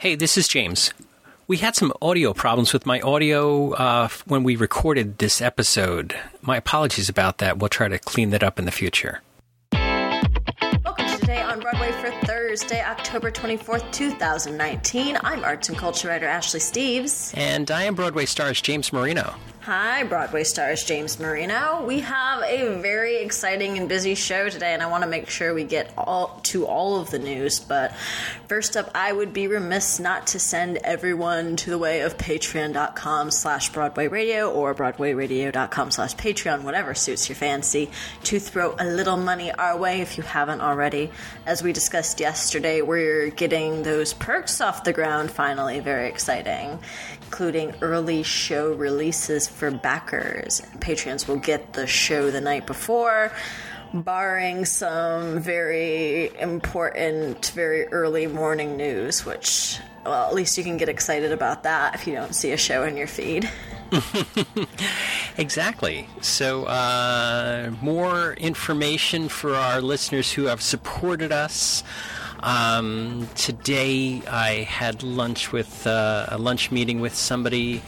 Hey, this is James. We had some audio problems with my audio uh, when we recorded this episode. My apologies about that. We'll try to clean that up in the future. Welcome to Today on Broadway for Thursday, October 24th, 2019. I'm arts and culture writer Ashley Steves. And I am Broadway stars James Marino. Hi, Broadway stars James Marino. We have a very exciting and busy show today, and I want to make sure we get all to all of the news. But first up, I would be remiss not to send everyone to the way of patreon.com slash Broadway Radio or broadwayradio.com slash Patreon, whatever suits your fancy, to throw a little money our way if you haven't already. As we discussed yesterday, we're getting those perks off the ground finally, very exciting including early show releases for backers. Patrons will get the show the night before, barring some very important, very early morning news, which, well, at least you can get excited about that if you don't see a show in your feed. exactly. So, uh, more information for our listeners who have supported us. Um, today, I had lunch with uh, a lunch meeting with somebody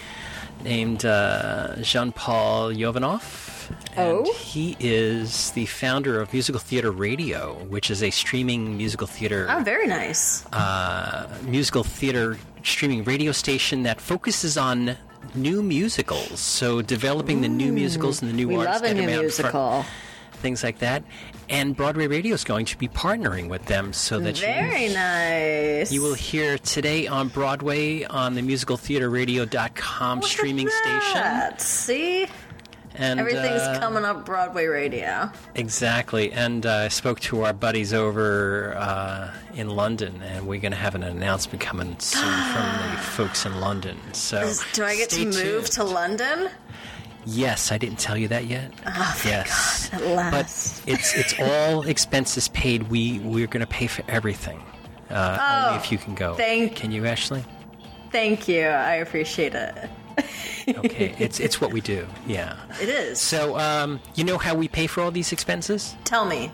named uh, Jean Paul Yovanov. And oh. he is the founder of Musical Theater Radio, which is a streaming musical theater. Oh, very nice. Uh, musical theater streaming radio station that focuses on new musicals. So developing Ooh, the new musicals and the new we artists. love a new musical. Things like that. And Broadway Radio is going to be partnering with them so that very you, nice. You will hear today on Broadway on the musicaltheaterradio.com Look streaming station. See? And, Everything's uh, coming up Broadway Radio. Exactly. And uh, I spoke to our buddies over uh, in London, and we're going to have an announcement coming soon from the folks in London. So, do I get to move tuned. to London? Yes, I didn't tell you that yet. Oh, yes, God, at last. but it's it's all expenses paid. We we're going to pay for everything. Uh, oh, only if you can go. Thank, can you, Ashley? Thank you. I appreciate it. okay, it's it's what we do. Yeah, it is. So, um, you know how we pay for all these expenses? Tell me.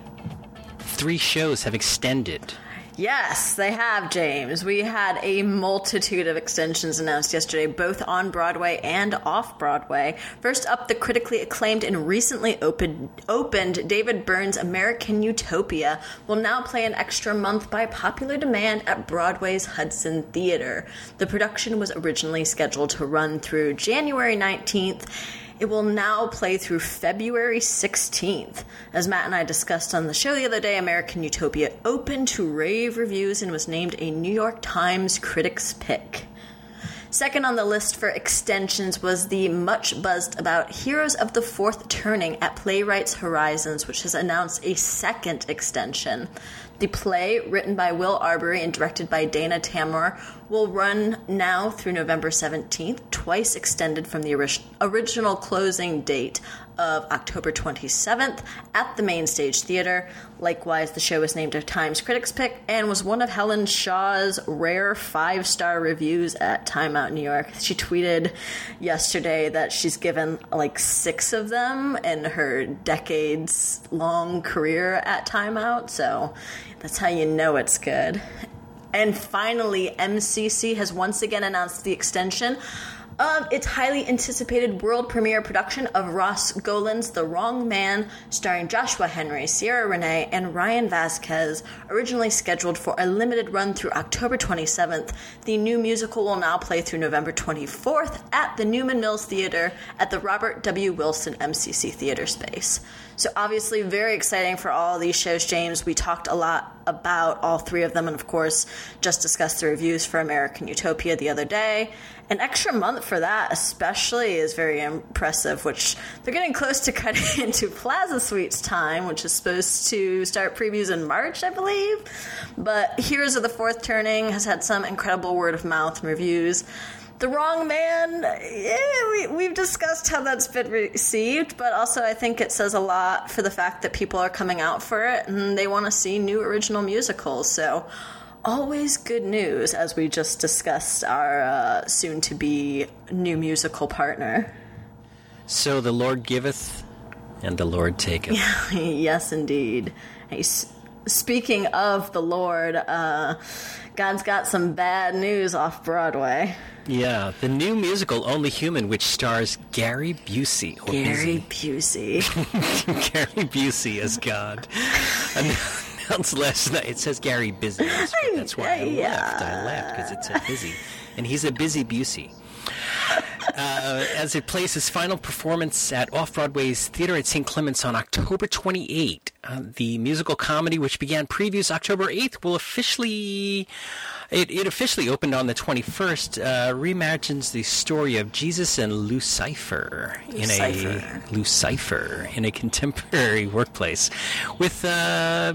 Three shows have extended. Yes, they have, James. We had a multitude of extensions announced yesterday, both on Broadway and off Broadway. First up, the critically acclaimed and recently opened, opened David Byrne's American Utopia will now play an extra month by popular demand at Broadway's Hudson Theater. The production was originally scheduled to run through January 19th. It will now play through February 16th. As Matt and I discussed on the show the other day, American Utopia opened to rave reviews and was named a New York Times Critics' Pick. Second on the list for extensions was the much buzzed about Heroes of the Fourth Turning at Playwrights Horizons, which has announced a second extension. The play, written by Will Arbery and directed by Danya Taymor, will run now through November 17th, twice extended from the ori- original closing date of October 27th at the Main Stage Theater. Likewise, the show was named a Times Critics Pick and was one of Helen Shaw's rare five star reviews at Time Out New York. She tweeted yesterday that she's given like six of them in her decades long career at Time Out, so that's how you know it's good. And finally, MCC has once again announced the extension of its highly anticipated world premiere production of Ross Golan's The Wrong Man, starring Joshua Henry, Ciara Renée, and Ryan Vasquez, originally scheduled for a limited run through October 27th. The new musical will now play through November 24th at the Newman Mills Theater at the Robert W. Wilson MCC Theater Space. So, obviously, very exciting for all these shows, James. We talked a lot about all three of them, and of course, just discussed the reviews for American Utopia the other day. An extra month for that, especially, is very impressive, which they're getting close to cutting into Plaza Suites time, which is supposed to start previews in March, I believe. But Heroes of the Fourth Turning has had some incredible word of mouth and reviews. The Wrong Man, yeah, we, we've discussed how that's been received, but also I think it says a lot for the fact that people are coming out for it and they want to see new original musicals. So, always good news as we just discussed our uh, soon to be new musical partner. So the Lord giveth and the Lord taketh. yes, indeed. speaking of the Lord, uh, God's got some bad news off Broadway. Yeah, the new musical Only Human, which stars Gary Busey. Gary Busey. Gary Busey as God. Announced last night. It says Gary Busey. That's why I Yeah. laughed. I laughed because it said busy. And he's a busy Busey. Uh, as it plays its final performance at Off Broadway's Theater at St. Clements on October 28. Uh, the musical comedy, which began previews October 8th, will officially. It, it officially opened on the 21st. Uh, reimagines the story of Jesus and Lucifer in a Lucifer. Lucifer in a contemporary workplace, with uh,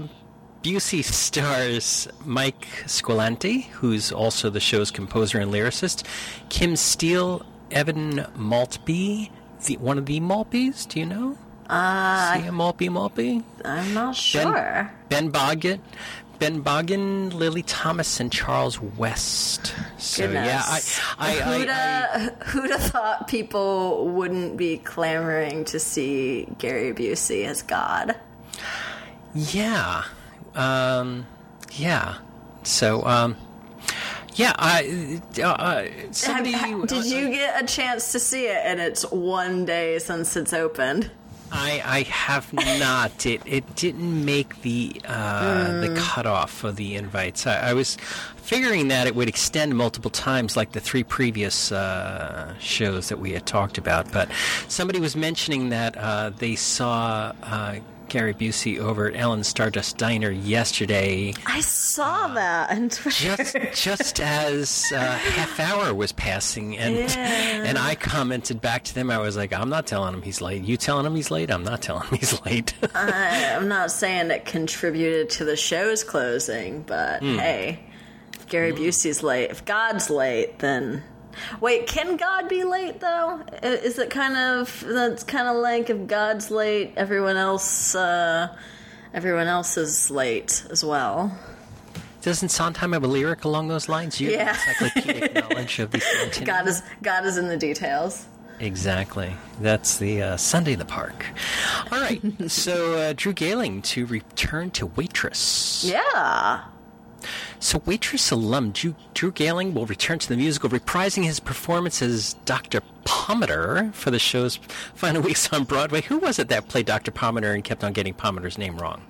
Busey stars Mike Squillante, who's also the show's composer and lyricist, Kim Steele, Evan Maltby, the, one of the Maltbys, do you know? Uh, See a Maltby Maltby? I'm not Ben, sure. Ben Boggett. Ben Boggin, Lily Thomas, and Charles West. So Goodness. yeah, I, I, I, who'd, I, have thought people wouldn't be clamoring to see Gary Busey as God? Yeah. Um, yeah. So, um, yeah, I, uh, uh, somebody, Have- did you get a chance to see it? And it's one day since it's opened. I, I have not. It, it didn't make the, uh, the cutoff of the invites. I, I was figuring that it would extend multiple times like the three previous, uh, shows that we had talked about. But somebody was mentioning that, uh, they saw, uh, Gary Busey over at Ellen Stardust Diner yesterday. I saw that on Twitter. just just as uh, half hour was passing, and Yeah. and I commented back to them. I was like, "I'm not telling him he's late. You telling him he's late? I'm not telling him he's late." I, I'm not saying it contributed to the show's closing, but Hmm. hey, if Gary Busey's late, if God's late, then wait, can God be late though? Is it kind of that's kind of like if God's late, everyone else, uh, everyone else is late as well. Doesn't Sondheim have a lyric along those lines? You Yeah. encyclopedic knowledge of these antonyms. God is God is in the details. Exactly. That's the uh, Sunday in the Park. All right. so uh, Drew Gehling to return to Waitress. Yeah. So, Waitress alum Drew, Drew Gehling will return to the musical, reprising his performance as Dr. Pomander for the show's final weeks on Broadway. Who was it that played Dr. Pomander and kept on getting Pomander's name wrong?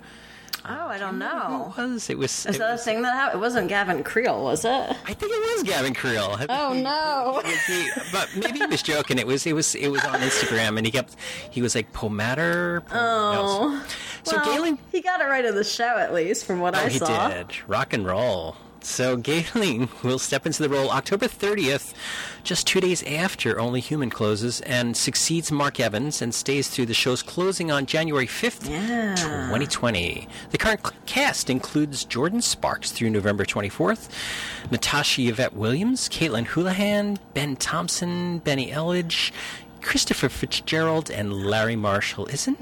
Oh, I don't know. Who was it? Was Is it that a was- thing that happened? It wasn't Gavin Creel, was it? I think it was Gavin Creel. Oh no. He- but maybe he was joking. It was it was it was on Instagram, and he kept he was like Pomander. Pom- Oh. no. So Well, Gehling he got it right in the show, at least from what Oh, I he saw. He did. Rock and roll. So Gehling will step into the role October 30th, just two days after Only Human closes, and succeeds Mark Evans and stays through the show's closing on January 5th, Yeah. 2020. The current cast includes Jordin Sparks through November 24th, Natasha Yvette Williams, Caitlin Houlahan, Ben Thompson, Benny Elledge, Christopher Fitzgerald, and Larry Marshall. Isn't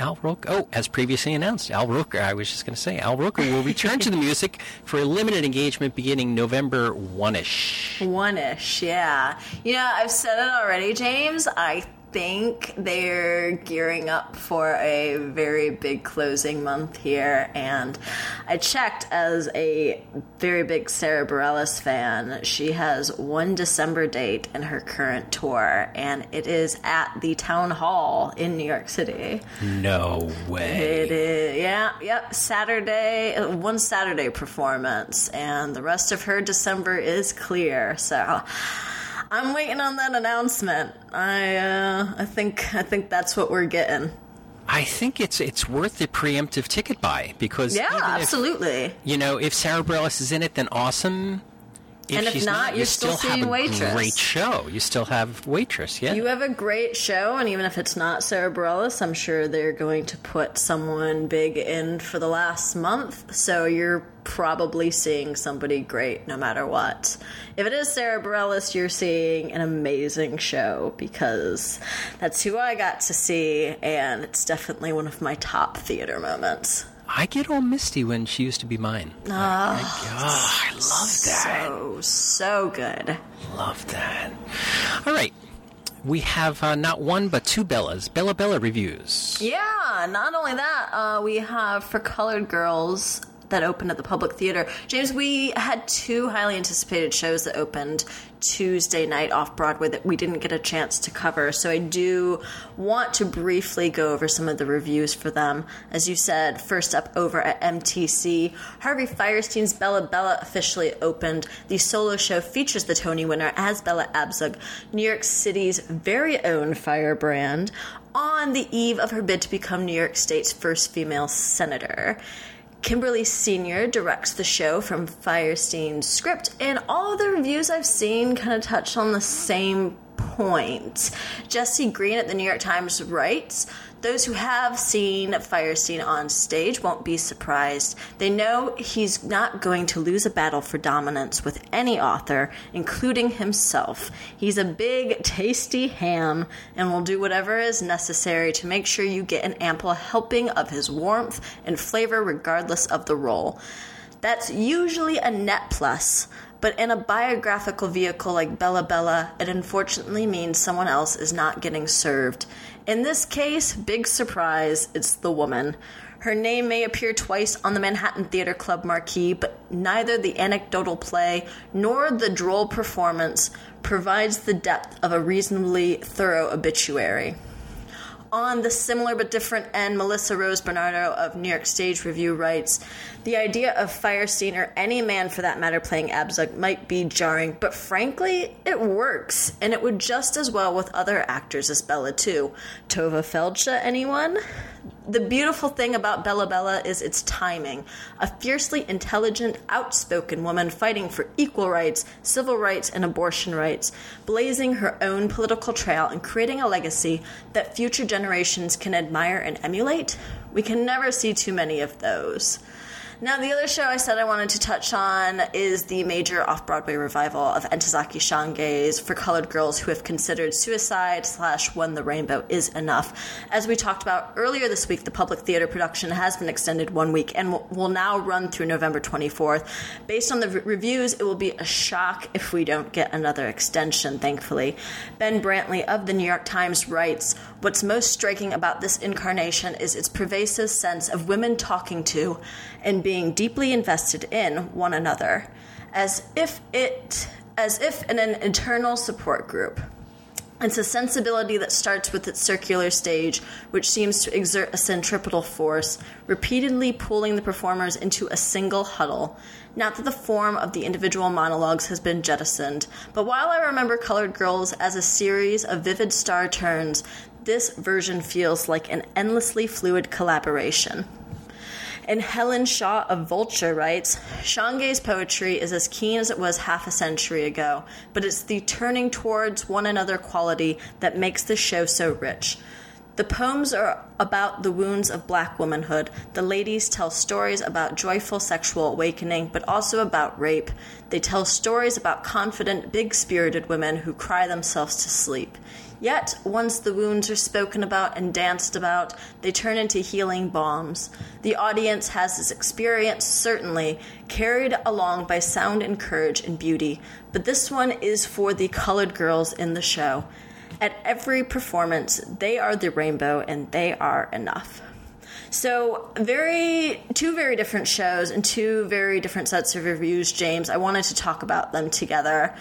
Al Roker. Oh, as previously announced, Al Roker. I was just going to say Al Roker will return to the music for a limited engagement beginning November one ish. One ish, yeah. You know, I've said it already, James. I think they're gearing up for a very big closing month here. And I checked as a very big Sara Bareilles fan. She has one December date in her current tour, and it is at the Town Hall in New York City. No way. It is, yeah, yep. Saturday, one Saturday performance, and the rest of her December is clear. So, I'm waiting on that announcement. I, uh, I think, I think that's what we're getting. I think it's it's worth the preemptive ticket buy because Yeah, even if, absolutely. you know if Sara Bareilles is in it, then awesome. And if not, you you're still have seeing a Waitress. great show. You still have Waitress, yeah. You have a great show, and even if it's not Sara Bareilles, I'm sure they're going to put someone big in for the last month. So you're probably seeing somebody great no matter what. If it is Sara Bareilles, you're seeing an amazing show because that's who I got to see, and it's definitely one of my top theater moments. I get all misty when she used to be mine. I, I, oh, I love that. So, so good. Love that. All right. we have uh, not one but two Bellas, Bella Bella reviews. Yeah, not only that, uh, we have for colored girls that opened at the Public Theater. James, we had two highly anticipated shows that opened Tuesday night off Broadway that we didn't get a chance to cover. So I do want to briefly go over some of the reviews for them. As you said, first up over at MTC, Harvey Fierstein's Bella Bella officially opened. The solo show features the Tony winner as Bella Abzug, New York City's very own firebrand, on the eve of her bid to become New York State's first female senator. Kimberly Senior directs the show from Fierstein's script, and all of the reviews I've seen kind of touch on the same point. Jesse Green at the New York Times writes those who have seen Fierstein on stage won't be surprised. They know he's not going to lose a battle for dominance with any author, including himself. He's a big, tasty ham and will do whatever is necessary to make sure you get an ample helping of his warmth and flavor, regardless of the role. That's usually a net plus, but in a biographical vehicle like Bella Bella, it unfortunately means someone else is not getting served. In this case, big surprise, it's the woman. Her name may appear twice on the Manhattan Theater Club marquee, but neither the anecdotal play nor the droll performance provides the depth of a reasonably thorough obituary. On the similar but different end, Melissa Rose Bernardo of New York Stage Review writes The idea of Fierstein, or any man for that matter, playing Abzug might be jarring, but frankly, it works, and it would just as well with other actors as Bella, too. Tovah Feldshuh, anyone? The beautiful thing about Bella Bella is its timing. A fiercely intelligent, outspoken woman fighting for equal rights, civil rights, and abortion rights, blazing her own political trail and creating a legacy that future generations can admire and emulate. We can never see too many of those. Now, the other show I said I wanted to touch on is the major off Broadway revival of Ntozake Shange's For Colored Girls Who Have Considered Suicide slash When the Rainbow Is Enough. As we talked about earlier this week, the public theater production has been extended one week and will, now run through November 24th. Based on the reviews, it will be a shock if we don't get another extension, thankfully. Ben Brantley of the New York Times writes What's most striking about this incarnation is its pervasive sense of women talking to and being deeply invested in one another, as if it as if in an internal support group. It's a sensibility that starts with its circular stage, which seems to exert a centripetal force, repeatedly pulling the performers into a single huddle. Not that the form of the individual monologues has been jettisoned, but while I remember Colored Girls as a series of vivid star turns, this version feels like an endlessly fluid collaboration. And Helen Shaw of Vulture writes Shange's poetry is as keen as it was half a century ago, but it's the turning towards one another quality that makes the show so rich. The poems are about the wounds of black womanhood. The ladies tell stories about joyful sexual awakening, but also about rape. They tell stories about confident, big spirited women who cry themselves to sleep. Yet, once the wounds are spoken about and danced about, they turn into healing balms. The audience has this experience, certainly, carried along by sound and courage and beauty, but this one is for the colored girls in the show. At every performance, they are the rainbow and they are enough. So, very two very different shows and two very different sets of reviews, James. I wanted to talk about them together.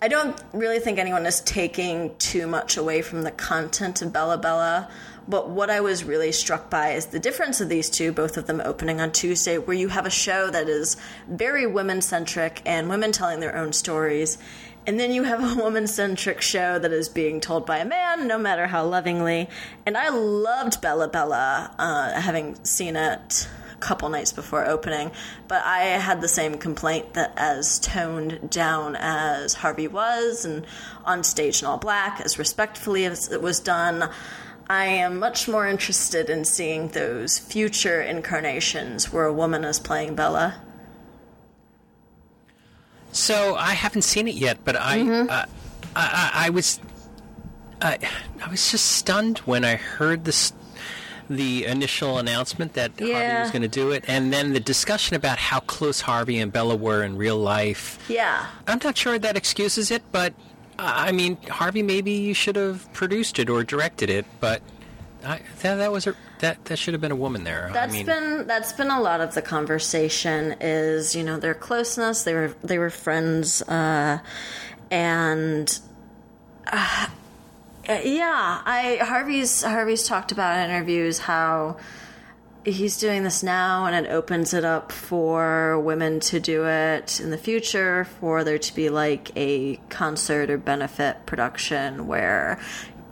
I don't really think anyone is taking too much away from the content of Bella Bella, but what I was really struck by is the difference of these two, both of them opening on Tuesday, where you have a show that is very women centric and women telling their own stories. And then you have a woman centric show that is being told by a man, no matter how lovingly. And I loved Bella Bella, uh, having seen it a couple nights before opening, but I had the same complaint that as toned down as Harvey was and on stage in all black, as respectfully as it was done, I am much more interested in seeing those future incarnations where a woman is playing Bella. So I haven't seen it yet, but I Mm-hmm. uh, I, I, I was I, I was just stunned when I heard this the initial announcement that Harvey was going to do it, and then the discussion about how close Harvey and Bella were in real life. Yeah. I'm not sure that excuses it, but I mean, Harvey, maybe you should have produced it or directed it, but I, that, that was a that that should have been a woman there. That's I mean, been that's been a lot of the conversation. Is you know their closeness. They were they were friends, uh, and uh, yeah, I Harvey's Harvey's talked about in interviews how he's doing this now and it opens it up for women to do it in the future for there to be like a concert or benefit production where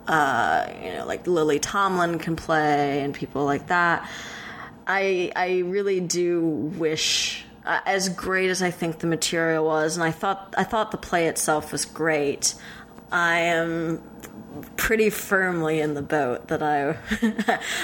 uh, you know like lily tomlin can play and people like that i i really do wish uh, as great as i think the material was and i thought i thought the play itself was great i am pretty firmly in the boat that I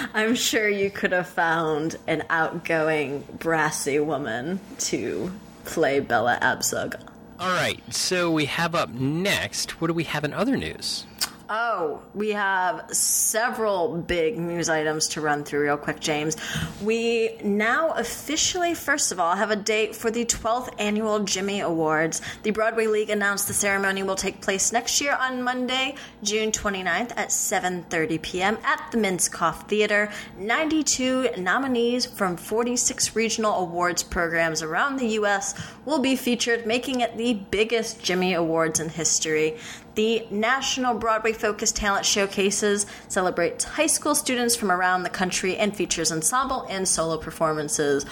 I'm sure you could have found an outgoing brassy woman to play Bella Abzug. All right, so we have up next. What do we have in other news? Oh, we have several big news items to run through real quick, James. We now officially, first of all, have a date for the 12th annual Jimmy Awards. The Broadway League announced the ceremony will take place next year on Monday, June 29th at 7:30 p.m. at the Minskoff Theater. 92 nominees from 46 regional awards programs around the U.S. will be featured, making it the biggest Jimmy Awards in history. The National Broadway Focus Talent Showcases celebrates high school students from around the country and features ensemble and solo performances.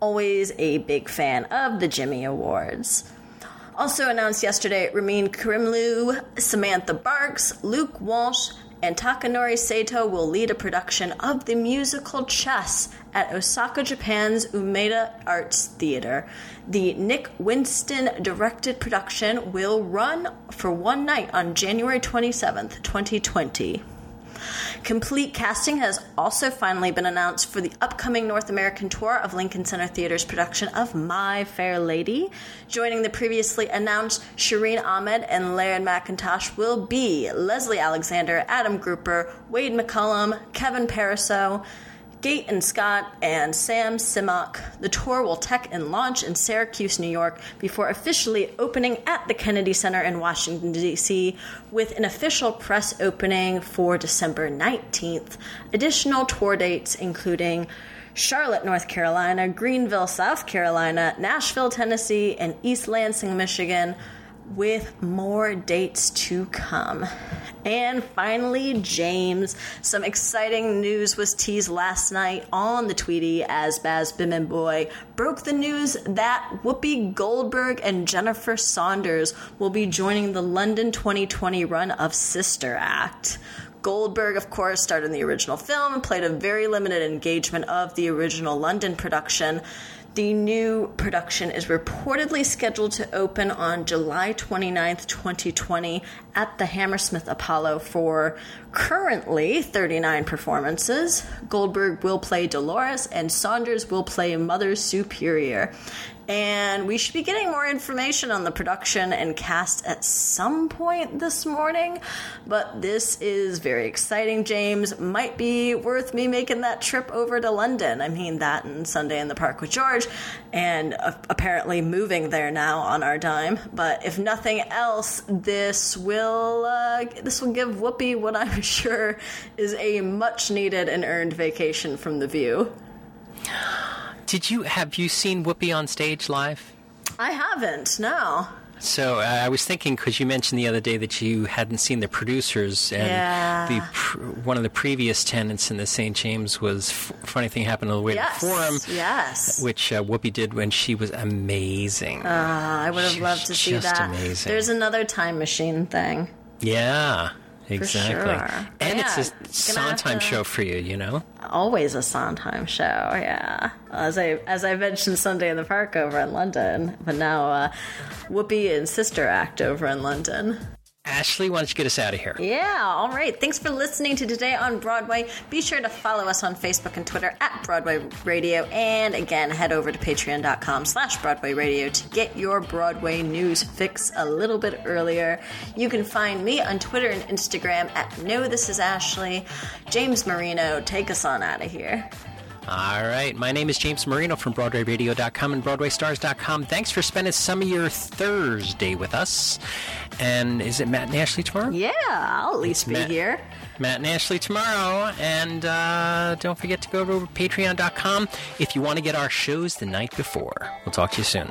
Always a big fan of the Jimmy Awards. Also announced yesterday, Ramin Karimloo, Samantha Barks, Luke Walsh, and Takanori Sato will lead a production of the musical Chess at Osaka, Japan's Umeda Arts Theater. The Nick Winston directed production will run for one night on January 27th, 2020. Complete casting has also finally been announced for the upcoming North American tour of Lincoln Center Theater's production of My Fair Lady. Joining the previously announced Shereen Ahmed and Laird Mackintosh will be Leslie Alexander, Adam Grupper, Wade McCollum, Kevin Pariseau, Gate and Scott and Sam Simahk. The tour will tech and launch in Syracuse, New York, before officially opening at the Kennedy Center in Washington, D.C., with an official press opening for December 19th. Additional tour dates including Charlotte, North Carolina, Greenville, South Carolina, Nashville, Tennessee, and East Lansing, Michigan with more dates to come. And finally, James. Some exciting news was teased last night on the Tweety as Baz Bamigboye broke the news that Whoopi Goldberg and Jennifer Saunders will be joining the London 2020 run of Sister Act. Goldberg, of course, starred in the original film and played a very limited engagement of the original London production. The new production is reportedly scheduled to open on July 29th, 2020, at the Hammersmith Apollo for currently 39 performances. Goldberg will play Dolores, and Saunders will play Mother Superior. And we should be getting more information on the production and cast at some point this morning. But this is very exciting, James. Might be worth me making that trip over to London. I mean, that and Sunday in the Park with George, and uh, apparently moving there now on our dime. But if nothing else, this will uh, this will give Whoopi what I'm sure is a much needed and earned vacation from the view. Did you have you seen Whoopi on stage live? I haven't. No. So uh, I was thinking because you mentioned the other day that you hadn't seen the producers, and Yeah. the pr- one of the previous tenants in the St. James was F- "Funny Thing Happened on the Way Yes. to the Forum," Yes. which uh, Whoopi did when she was amazing. Uh, I would have loved to see just that. amazing. There's another time machine thing. yeah, exactly. sure. And Yeah, it's a Sondheim to- show for you, you know. Always a Sondheim show, yeah. As I as I mentioned Sunday in the Park over in London, but now uh, Whoopi and Sister Act over in London. Ashley, why don't you get us out of here? Yeah, all right. Thanks for listening to Today on Broadway. Be sure to follow us on Facebook and Twitter at Broadway Radio. And again, head over to patreon.com slash Broadway Radio to get your Broadway news fix a little bit earlier. You can find me on Twitter and Instagram at No This Is Ashley. James Marino, take us on out of here. All right. My name is James Marino from BroadwayRadio.com and BroadwayStars.com. Thanks for spending some of your Thursday with us. And is it Matt and Ashley tomorrow? Yeah, I'll at least be Matt- here. Matt and Ashley tomorrow. And uh, don't forget to go over to patreon.com if you want to get our shows the night before. We'll talk to you soon.